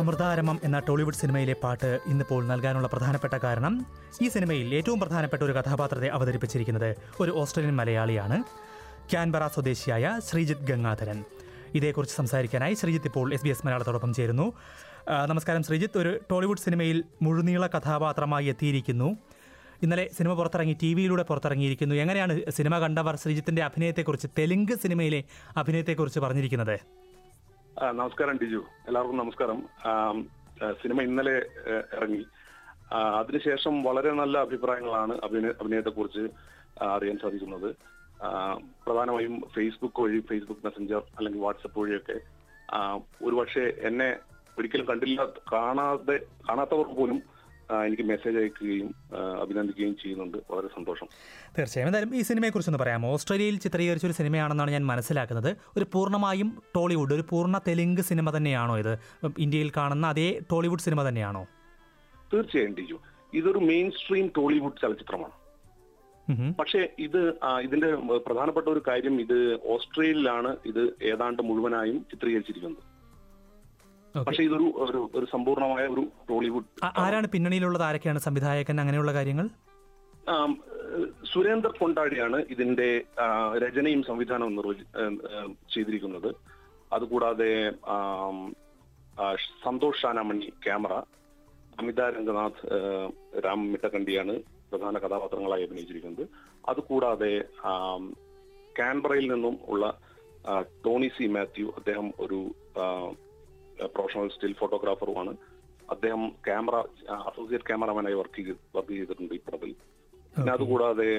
അമൃതാരമം എന്ന ടോളിവുഡ് സിനിമയിലെ പാട്ട് ഇന്നിപ്പോൾ നൽകാനുള്ള പ്രധാനപ്പെട്ട കാരണം ഈ സിനിമയിൽ ഏറ്റവും പ്രധാനപ്പെട്ട ഒരു കഥാപാത്രത്തെ അവതരിപ്പിച്ചിരിക്കുന്നത് ഒരു ഓസ്ട്രേലിയൻ മലയാളിയാണ്. ക്യാൻബറ സ്വദേശിയായ ശ്രീജിത്ത് ഗംഗാധരൻ. ഇതേക്കുറിച്ച് സംസാരിക്കാനായി ശ്രീജിത്ത് ഇപ്പോൾ എസ് ബി എസ് മലയാളത്തോടൊപ്പം ചേരുന്നു. നമസ്കാരം ശ്രീജിത്ത്. ഒരു ടോളിവുഡ് സിനിമയിൽ മുഴുനീള കഥാപാത്രമായി എത്തിയിരിക്കുന്നു. ഇന്നലെ സിനിമ പുറത്തിറങ്ങി ടി വിയിലൂടെ പുറത്തിറങ്ങിയിരിക്കുന്നു. എങ്ങനെയാണ് സിനിമ കണ്ടവർ ശ്രീജിത്തിന്റെ അഭിനയത്തെക്കുറിച്ച് തെലുങ്ക് സിനിമയിലെ അഭിനയത്തെക്കുറിച്ച് പറഞ്ഞിരിക്കുന്നത്? നമസ്കാരം ടിജു എല്ലാവർക്കും നമസ്കാരം. സിനിമ ഇന്നലെ ഇറങ്ങി. അതിനുശേഷം വളരെ നല്ല അഭിപ്രായങ്ങളാണ് അഭിനയ അഭിനയത്തെ കുറിച്ച് അറിയാൻ സാധിക്കുന്നത്. പ്രധാനമായും ഫേസ്ബുക്ക് വഴി ഫേസ്ബുക്ക് മെസ്സഞ്ചർ അല്ലെങ്കിൽ വാട്സപ്പ് വഴിയൊക്കെ. ഒരുപക്ഷെ എന്നെ ഒരിക്കലും കണ്ടില്ല കാണാതെ കാണാത്തവർ പോലും എനിക്ക് മെസ്സേജ് അയക്കുകയും അഭിനന്ദിക്കുകയും ചെയ്യുന്നുണ്ട്. വളരെ സന്തോഷം. തീർച്ചയായും. എന്തായാലും ഈ സിനിമയെ സിനിമയെക്കുറിച്ചൊന്ന് പറയാമോ ഓസ്ട്രേലിയയിൽ ചിത്രീകരിച്ച ഒരു സിനിമയാണെന്നാണ് ഞാൻ മനസ്സിലാക്കുന്നത്. ഒരു പൂർണമായും ടോളിവുഡ് ഒരു പൂർണ തെലുങ്ക് സിനിമ തന്നെയാണോ ഇത്? ഇന്ത്യയിൽ കാണുന്ന അതേ ടോളിവുഡ് സിനിമ തന്നെയാണോ? തീർച്ചയായും ടിജു. ഇതൊരു മെയിൻ സ്ട്രീം ടോളിവുഡ് ചലച്ചിത്രമാണ്. പക്ഷേ ഇത് ഇതിന്റെ പ്രധാനപ്പെട്ട ഒരു കാര്യം ഇത് ഓസ്ട്രേലിയയിലാണ് ഇത് ഏതാണ്ട് മുഴുവനായും ചിത്രീകരിച്ചിരിക്കുന്നത്. പക്ഷേ ഇതൊരു ഒരു ഒരു സമ്പൂർണമായ ഒരു ടോളിവുഡ് ആരാണ് പിന്നണിയിലുള്ളത്? ആരൊക്കെയാണ് സംവിധായകൻ? അങ്ങനെയുള്ള കാര്യങ്ങൾ? സുരേന്ദ്ര സുരേന്ദർ കൊണ്ടാടിയാണ് ഇതിന്റെ രചനയും സംവിധാനവും നിർവചി ചെയ്തിരിക്കുന്നത്. അതുകൂടാതെ സന്തോഷ് ഷാനാമണി ക്യാമറ അമിത രംഗനാഥ് രാം മിട്ടക്കണ്ടിയാണ് പ്രധാന കഥാപാത്രങ്ങളായി അഭിനയിച്ചിരിക്കുന്നത്. അതുകൂടാതെ കാൻബറയിൽ നിന്നും ഉള്ള ടോണി സി മാത്യു അദ്ദേഹം ഒരു പ്രൊഫഷണൽ സ്റ്റിൽ ഫോട്ടോഗ്രാഫറുമാണ് അദ്ദേഹം ക്യാമറ അസോസിയേറ്റ് ക്യാമറമാനായി വർക്ക് ചെയ്ത് വർക്ക് ചെയ്തിട്ടുണ്ട് ഈ പടത്തിൽ. പിന്നെ അതുകൂടാതെ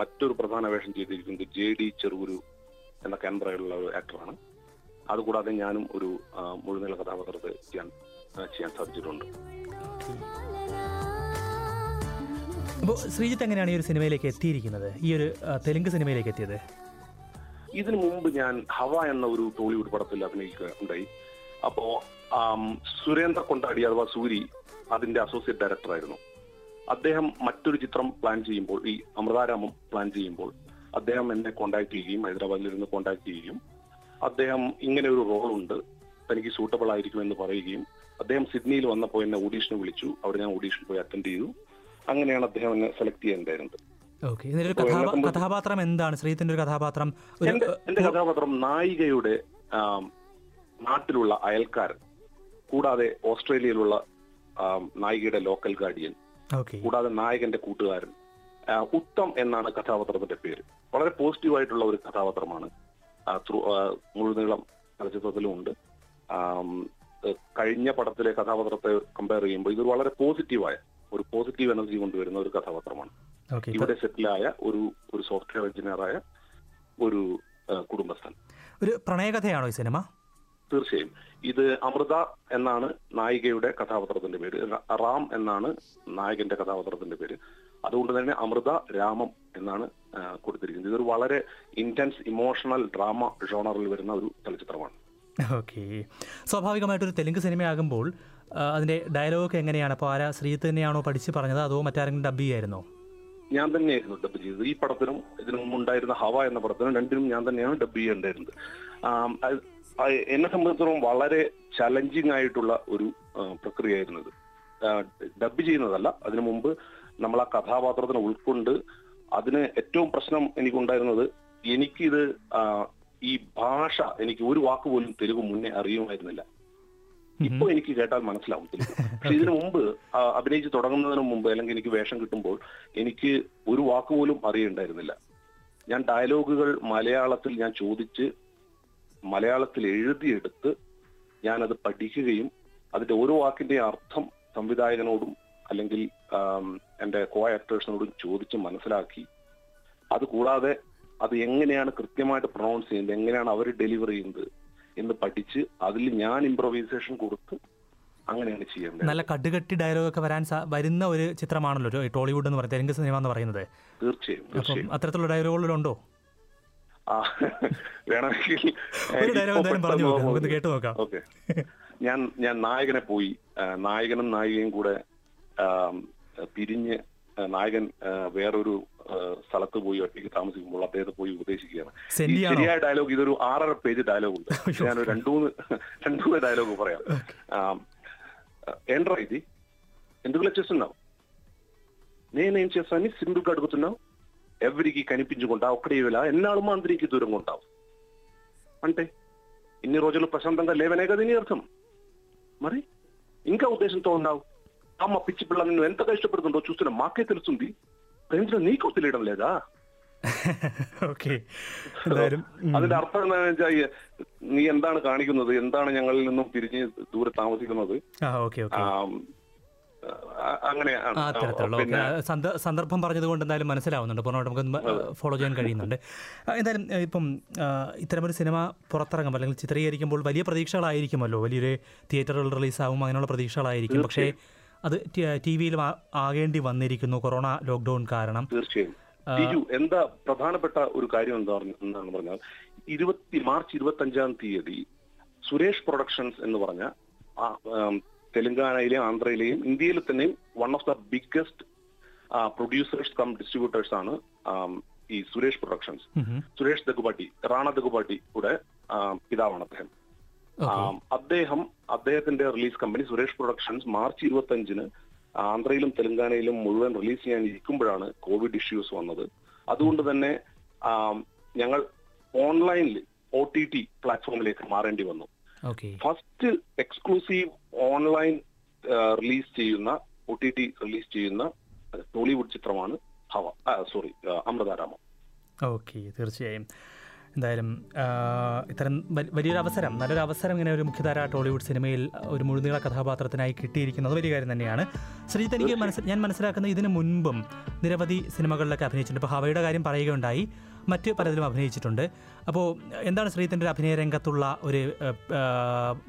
മറ്റൊരു പ്രധാന വേഷം ചെയ്തിരിക്കുന്നത് ജെ ഡി ചെറുകുരു എന്ന കാൻബറയിലുള്ള ഒരു ആക്ടറാണ് അതുകൂടാതെ ഞാനും ഒരു മുഴുനീള കഥാപാത്രത്തെ ചെയ്യാൻ ചെയ്യാൻ സാധിച്ചിട്ടുണ്ട്. അപ്പോൾ ശ്രീജിത്ത് എങ്ങനെയാണ് ഈ ഒരു സിനിമയിലേക്ക് എത്തിയിരിക്കുന്നത്? ഈ ഒരു തെലുങ്ക് സിനിമയിലേക്ക് എത്തിയത്? ഇതിനു മുമ്പ് ഞാൻ ഹവ എന്ന ഒരു ടോളിവുഡ് പടത്തിൽ അഭിനയിക്കുക ഉണ്ടായി. അപ്പോ സുരേന്ദ്ര കൊണ്ടാടി അഥവാ സൂരി അതിന്റെ അസോസിയേറ്റ് ഡയറക്ടർ ആയിരുന്നു. അദ്ദേഹം മറ്റൊരു ചിത്രം പ്ലാൻ ചെയ്യുമ്പോൾ ഈ അമൃതാരാമം പ്ലാൻ ചെയ്യുമ്പോൾ അദ്ദേഹം എന്നെ കോണ്ടാക്ട് ചെയ്യുകയും ഹൈദരാബാദിൽ ഇരുന്ന് കോണ്ടാക്ട് ചെയ്യുകയും അദ്ദേഹം ഇങ്ങനെ ഒരു റോൾ ഉണ്ട്. തനിക്ക് സൂട്ടബിൾ ആയിരിക്കും എന്ന് പറയുകയും അദ്ദേഹം സിഡ്നിയിൽ വന്നപ്പോൾ എന്നെ ഓഡീഷന് വിളിച്ചു. അവിടെ ഞാൻ ഓഡീഷൻ പോയി അറ്റൻഡ് ചെയ്തു. അങ്ങനെയാണ് അദ്ദേഹം എന്നെ സെലക്ട് ചെയ്യേണ്ടായിരുന്നത് ഇതിന്റെ കഥാപാത്രം എന്താണ്? ശ്രീത്തിന്റെ ഒരു കഥാപാത്രം? എന്റെ കഥാപാത്രം നായികയുടെ നാട്ടിലുള്ള അയൽക്കാരൻ കൂടാതെ ഓസ്ട്രേലിയയിലുള്ള നായികയുടെ ലോക്കൽ ഗാർഡിയൻ കൂടാതെ നായകന്റെ കൂട്ടുകാരൻ ഉത്തം എന്നാണ് കഥാപാത്രത്തിന്റെ പേര്. വളരെ പോസിറ്റീവ് ആയിട്ടുള്ള ഒരു കഥാപാത്രമാണ്. മുഴുനീളം ചലച്ചിത്രത്തിലും ഉണ്ട്. കഴിഞ്ഞ പടത്തിലെ കഥാപാത്രത്തെ കമ്പയർ ചെയ്യുമ്പോൾ ഇതൊരു വളരെ പോസിറ്റീവായ ഒരു പോസിറ്റീവ് എനർജി കൊണ്ടുവരുന്ന ഒരു കഥാപാത്രമാണ്. ഇവിടെ സെറ്റിലായ ഒരു ഒരു സോഫ്റ്റ്വെയർ എഞ്ചിനീയറായ ഒരു കുടുംബസ്ഥൻ. ഒരു പ്രണയകഥയാണോ ഈ സിനിമ? തീർച്ചയായും. ഇത് അമൃത എന്നാണ് നായികയുടെ കഥാപാത്രത്തിന്റെ പേര്. റ- എന്നാണ് നായകന്റെ കഥാപാത്രത്തിന്റെ പേര്. അതുകൊണ്ട് തന്നെ അമൃത രാമം എന്നാണ് കൊടുത്തിരിക്കുന്നത്. ഇതൊരു വളരെ ഇന്റൻസ് ഇമോഷണൽ ഡ്രാമ ജോണറിൽ വരുന്ന ഒരു ചലച്ചിത്രമാണ്. ഓക്കെ. സ്വാഭാവികമായിട്ടൊരു തെലുങ്ക് സിനിമയാകുമ്പോൾ അതിന്റെ ഡയലോഗ് എങ്ങനെയാണ്? അപ്പോൾ ആരാ ശ്രീജിത്ത് തന്നെയാണോ പഠിച്ച് പറഞ്ഞത്? അതോ മറ്റാരെങ്കിലും ഡബ് ചെയ്യായിരുന്നോ? ഞാൻ തന്നെയായിരുന്നു ഡബ് ചെയ്തത്. ഈ പടത്തിനും ഇതിനു മുമ്പ് ഉണ്ടായിരുന്ന ഹവ എന്ന പടത്തിനും രണ്ടിനും ഞാൻ തന്നെയാണ് ഡബ് ചെയ്യേണ്ടായിരുന്നത്. എന്നെ സംബന്ധിച്ചിടത്തോളം വളരെ ചലഞ്ചിങ് ആയിട്ടുള്ള ഒരു പ്രക്രിയ പ്രക്രിയയായിരുന്നു ഇത് ഡബ് ചെയ്യുന്നതല്ല. അതിനു മുമ്പ് നമ്മൾ ആ കഥാപാത്രത്തിനെ ഉൾക്കൊണ്ട് അതിന് ഏറ്റവും പ്രശ്നം എനിക്കുണ്ടായിരുന്നത് എനിക്കിത് ഈ ഭാഷ എനിക്ക് ഒരു വാക്ക് പോലും തെലുഗ് മുന്നേ അറിയുമായിരുന്നില്ല. ഇപ്പൊ എനിക്ക് കേട്ടാൽ മനസ്സിലാവും പക്ഷെ ഇതിനു മുമ്പ് അഭിനയിച്ച് തുടങ്ങുന്നതിന് മുമ്പ് അല്ലെങ്കിൽ എനിക്ക് വേഷം കിട്ടുമ്പോൾ എനിക്ക് ഒരു വാക്ക് പോലും അറിയുണ്ടായിരുന്നില്ല. ഞാൻ ഡയലോഗുകൾ മലയാളത്തിൽ ഞാൻ ചോദിച്ച് മലയാളത്തിൽ എഴുതിയെടുത്ത് ഞാനത് പഠിക്കുകയും അതിന്റെ ഓരോ വാക്കിന്റെ അർത്ഥം സംവിധായകനോടും അല്ലെങ്കിൽ എന്റെ എന്റെ കോ ആക്ടേഴ്സിനോടും ചോദിച്ച് മനസ്സിലാക്കി. അത് കൂടാതെ അത് എങ്ങനെയാണ് കൃത്യമായിട്ട് പ്രൊണൗൺസ് ചെയ്യുന്നത് എങ്ങനെയാണ് അവർ ഡെലിവർ ചെയ്യുന്നത് എന്ന് പഠിച്ച് അതിൽ ഞാൻ ഇംപ്രൊവൈസേഷൻ കൊടുത്ത് അങ്ങനെയാണ് ചെയ്യുന്നത് നല്ല കടുകട്ടി ഡയലോഗ് ഒക്കെ വരാൻ വരുന്ന ഒരു ചിത്രമാണല്ലോ ടോളിവുഡ് എന്ന് പറയുന്നത് തെലുങ്ക് സിനിമ എന്ന് പറയുന്നത്. തീർച്ചയായും അത്തരത്തിലുള്ള ഡയലോഗുകളുണ്ടോ ആ വേണമെങ്കിൽ ഒരു ഡയലോഗ് എന്തായാലും പറഞ്ഞു നോക്കാം നമുക്കൊന്ന് കേട്ടു നോക്കാം ഓക്കെ ഞാൻ ഞാൻ നായകനെ പോയി ആ, നായകനും നായികയും കൂടെ ആം, പിരിഞ്ഞ് ആ, നായകൻ ആ, വേറൊരു ആ, സ്ഥലത്ത് പോയി ഒറ്റയ്ക്ക് താമസിക്കുമ്പോൾ അദ്ദേഹത്തെ പോയി ഉപദേശിക്കുകയാണ് ഈ സെന്റിയാണോ? ശരിയായ ഡയലോഗ് ഇതൊരു ആറര പേജ് ഡയലോഗ് ഉണ്ട് ഞാൻ രണ്ടു മൂന്ന് രണ്ടു മൂന്ന് ഡയലോഗ് പറയാം ఆమ్, ఏంట్రా ఇది ఎందుకు వచ్చేస్తున్నావు నేనేం చేస్తానని సింపుల్గా అడుగుతున్నావు ఎవరికి కనిపించకుండా ఒక్కడే వేళ ఎన్నాళ్ళు మా అందరికి దూరంగా ఉంటావు అంటే ఇన్ని రోజులు ప్రశాంతంగా లేవనే కదా నీ అర్థం మరి ఇంకా ఉద్దేశంతో ఉన్నావు అమ్మ పిచ్చి పిల్ల నిన్ను ఎంతగా ఇష్టపడుతుందో చూస్తున్న మాకే తెలుస్తుంది ప్రేమించడం నీకు తెలియడం లేదా ഓക്കെ എന്തായാലും ഉം. അതിന്റെ അർത്ഥം എന്താണെന്ന് വെച്ചാൽ ഈ നീ എന്താണ് കാണിക്കുന്നത് എന്താണ് ഞങ്ങളിൽ നിന്നും പിരിഞ്ഞ് ദൂരെ താമസിക്കുന്നത് അങ്ങനെയാണ് അത്തരത്തിലുള്ള ഓക്കെ. സന്ദർഭം പറഞ്ഞതുകൊണ്ട് എന്തായാലും മനസ്സിലാവുന്നുണ്ട്. പൂർണമായിട്ട് നമുക്ക് ഫോളോ ചെയ്യാൻ കഴിയുന്നുണ്ട്. എന്തായാലും ഇപ്പം ഇത്തരമൊരു സിനിമ പുറത്തിറങ്ങുമ്പോൾ അല്ലെങ്കിൽ ചിത്രീകരിക്കുമ്പോൾ വലിയ പ്രതീക്ഷകളായിരിക്കുമല്ലോ. വലിയൊരു തിയേറ്ററുകൾ റിലീസാവും അങ്ങനെയുള്ള പ്രതീക്ഷകളായിരിക്കും. പക്ഷേ അത് ടി വിയിൽ ആകേണ്ടി വന്നിരിക്കുന്നു കൊറോണ ലോക്ക്ഡൌൺ കാരണം. തീർച്ചയായും. എന്താ പ്രധാനപ്പെട്ട ഒരു കാര്യം എന്താ പറഞ്ഞാൽ ഇരുപത്തി മാർച്ച് ഇരുപത്തി അഞ്ചാം തീയതി സുരേഷ് പ്രൊഡക്ഷൻസ് എന്ന് പറഞ്ഞ തെലങ്കാനയിലെയും ആന്ധ്രയിലെയും ഇന്ത്യയിൽ തന്നെയും one of the biggest producers cum distributors ആണ് ഈ സുരേഷ് പ്രൊഡക്ഷൻസ് സുരേഷ് ദഗുപാട്ടി റാണ ദഗുപാട്ടി കൂടെ പിതാവാണ് അദ്ദേഹം. അദ്ദേഹം അദ്ദേഹത്തിന്റെ release company Suresh productions March ഇരുപത്തി അഞ്ചിന് ആന്ധ്രയിലും തെലങ്കാനയിലും മുഴുവൻ റിലീസ് ചെയ്യാൻ ഇരിക്കുമ്പോഴാണ് കോവിഡ് ഇഷ്യൂസ് വന്നത്. അതുകൊണ്ട് തന്നെ ഞങ്ങൾ ഓൺലൈനിൽ ഒ ടി ടി പ്ലാറ്റ്ഫോമിലേക്ക് മാറേണ്ടി വന്നു. ഫസ്റ്റ് എക്സ്ക്ലൂസീവ് ഓൺലൈൻ റിലീസ് ചെയ്യുന്ന ഒ ടി ടി റിലീസ് ചെയ്യുന്ന ടോളിവുഡ് ചിത്രമാണ് ഹവ സോറി അമൃതാരാമ. ഓക്കെ തീർച്ചയായും. എന്തായാലും ഇത്തരം വലിയൊരു അവസരം നല്ലൊരു അവസരം ഇങ്ങനെ ഒരു മുഖ്യധാര ടോളിവുഡ് സിനിമയിൽ ഒരു മുഴുനീള കഥാപാത്രത്തിനായി കിട്ടിയിരിക്കുന്നത് വലിയ കാര്യം തന്നെയാണ്. ശ്രീജിത്ത് എനിക്ക് മനസ്സിൽ ഞാൻ മനസ്സിലാക്കുന്ന ഇതിനു മുൻപും നിരവധി സിനിമകളിലൊക്കെ അഭിനയിച്ചിട്ടുണ്ട്. ഇപ്പോൾ ഹവയുടെ കാര്യം പറയുകയുണ്ടായി. മറ്റ് പലതിലും അഭിനയിച്ചിട്ടുണ്ട്. അപ്പോൾ എന്താണ് ഒരു അഭിനയ രംഗത്തുള്ള ഒരു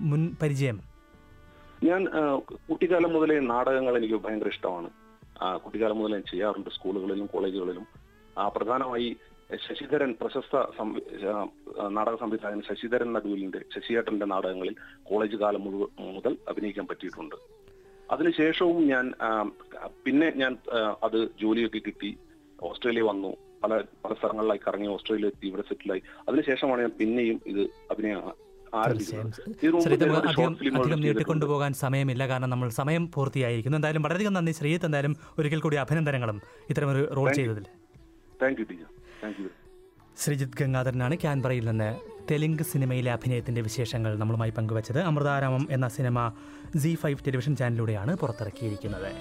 മുൻ പരിചയം? ഞാൻ കുട്ടിക്കാലം മുതലേ നാടകങ്ങൾ എനിക്ക് ഭയങ്കര ഇഷ്ടമാണ്. കുട്ടിക്കാലം മുതലേ ചെയ്യാറുണ്ട് സ്കൂളുകളിലും കോളേജുകളിലും. പ്രധാനമായി ശശിധരൻ പ്രശസ്ത നാടക സംവിധായകൻ ശശിധരൻ നടുവിലിന്റെ ശശിയേട്ടന്റെ നാടകങ്ങളിൽ കോളേജ് കാലം മുതൽ അഭിനയിക്കാൻ പറ്റിയിട്ടുണ്ട്. അതിനുശേഷവും ഞാൻ പിന്നെ ഞാൻ അത് ജോലിയൊക്കെ കിട്ടി. ഓസ്ട്രേലിയ വന്നു. പല പല സ്ഥലങ്ങളിലായി കറങ്ങി ഓസ്ട്രേലിയ എത്തി ഇവിടെ സെറ്റിലായി. അതിനുശേഷമാണ് ഞാൻ പിന്നെയും ഇത് അഭിനയ അധികം. നീട്ടിക്കൊണ്ടുപോകാൻ സമയമില്ല. കാരണം നമ്മൾ സമയം പൂർത്തിയായിരിക്കുന്നു. എന്തായാലും വളരെയധികം നന്ദി. ശ്രീജിത്ത് എന്തായാലും ഒരിക്കൽ കൂടി അഭിനന്ദനങ്ങളും ഇത്തരമൊരു റോൾ ചെയ്തതിൽ. ശ്രീജിത്ത് ഗംഗാധരനാണ് ക്യാൻബറയിൽ നിന്ന് തെലുങ്ക് സിനിമയിലെ അഭിനയത്തിന്റെ വിശേഷങ്ങൾ നമ്മളുമായി പങ്കുവച്ചത് അമൃതാരാമം എന്ന സിനിമ ജി ഫൈവ് ടെലിവിഷൻ ചാനലിലൂടെയാണ് പുറത്തിറക്കിയിരിക്കുന്നത്.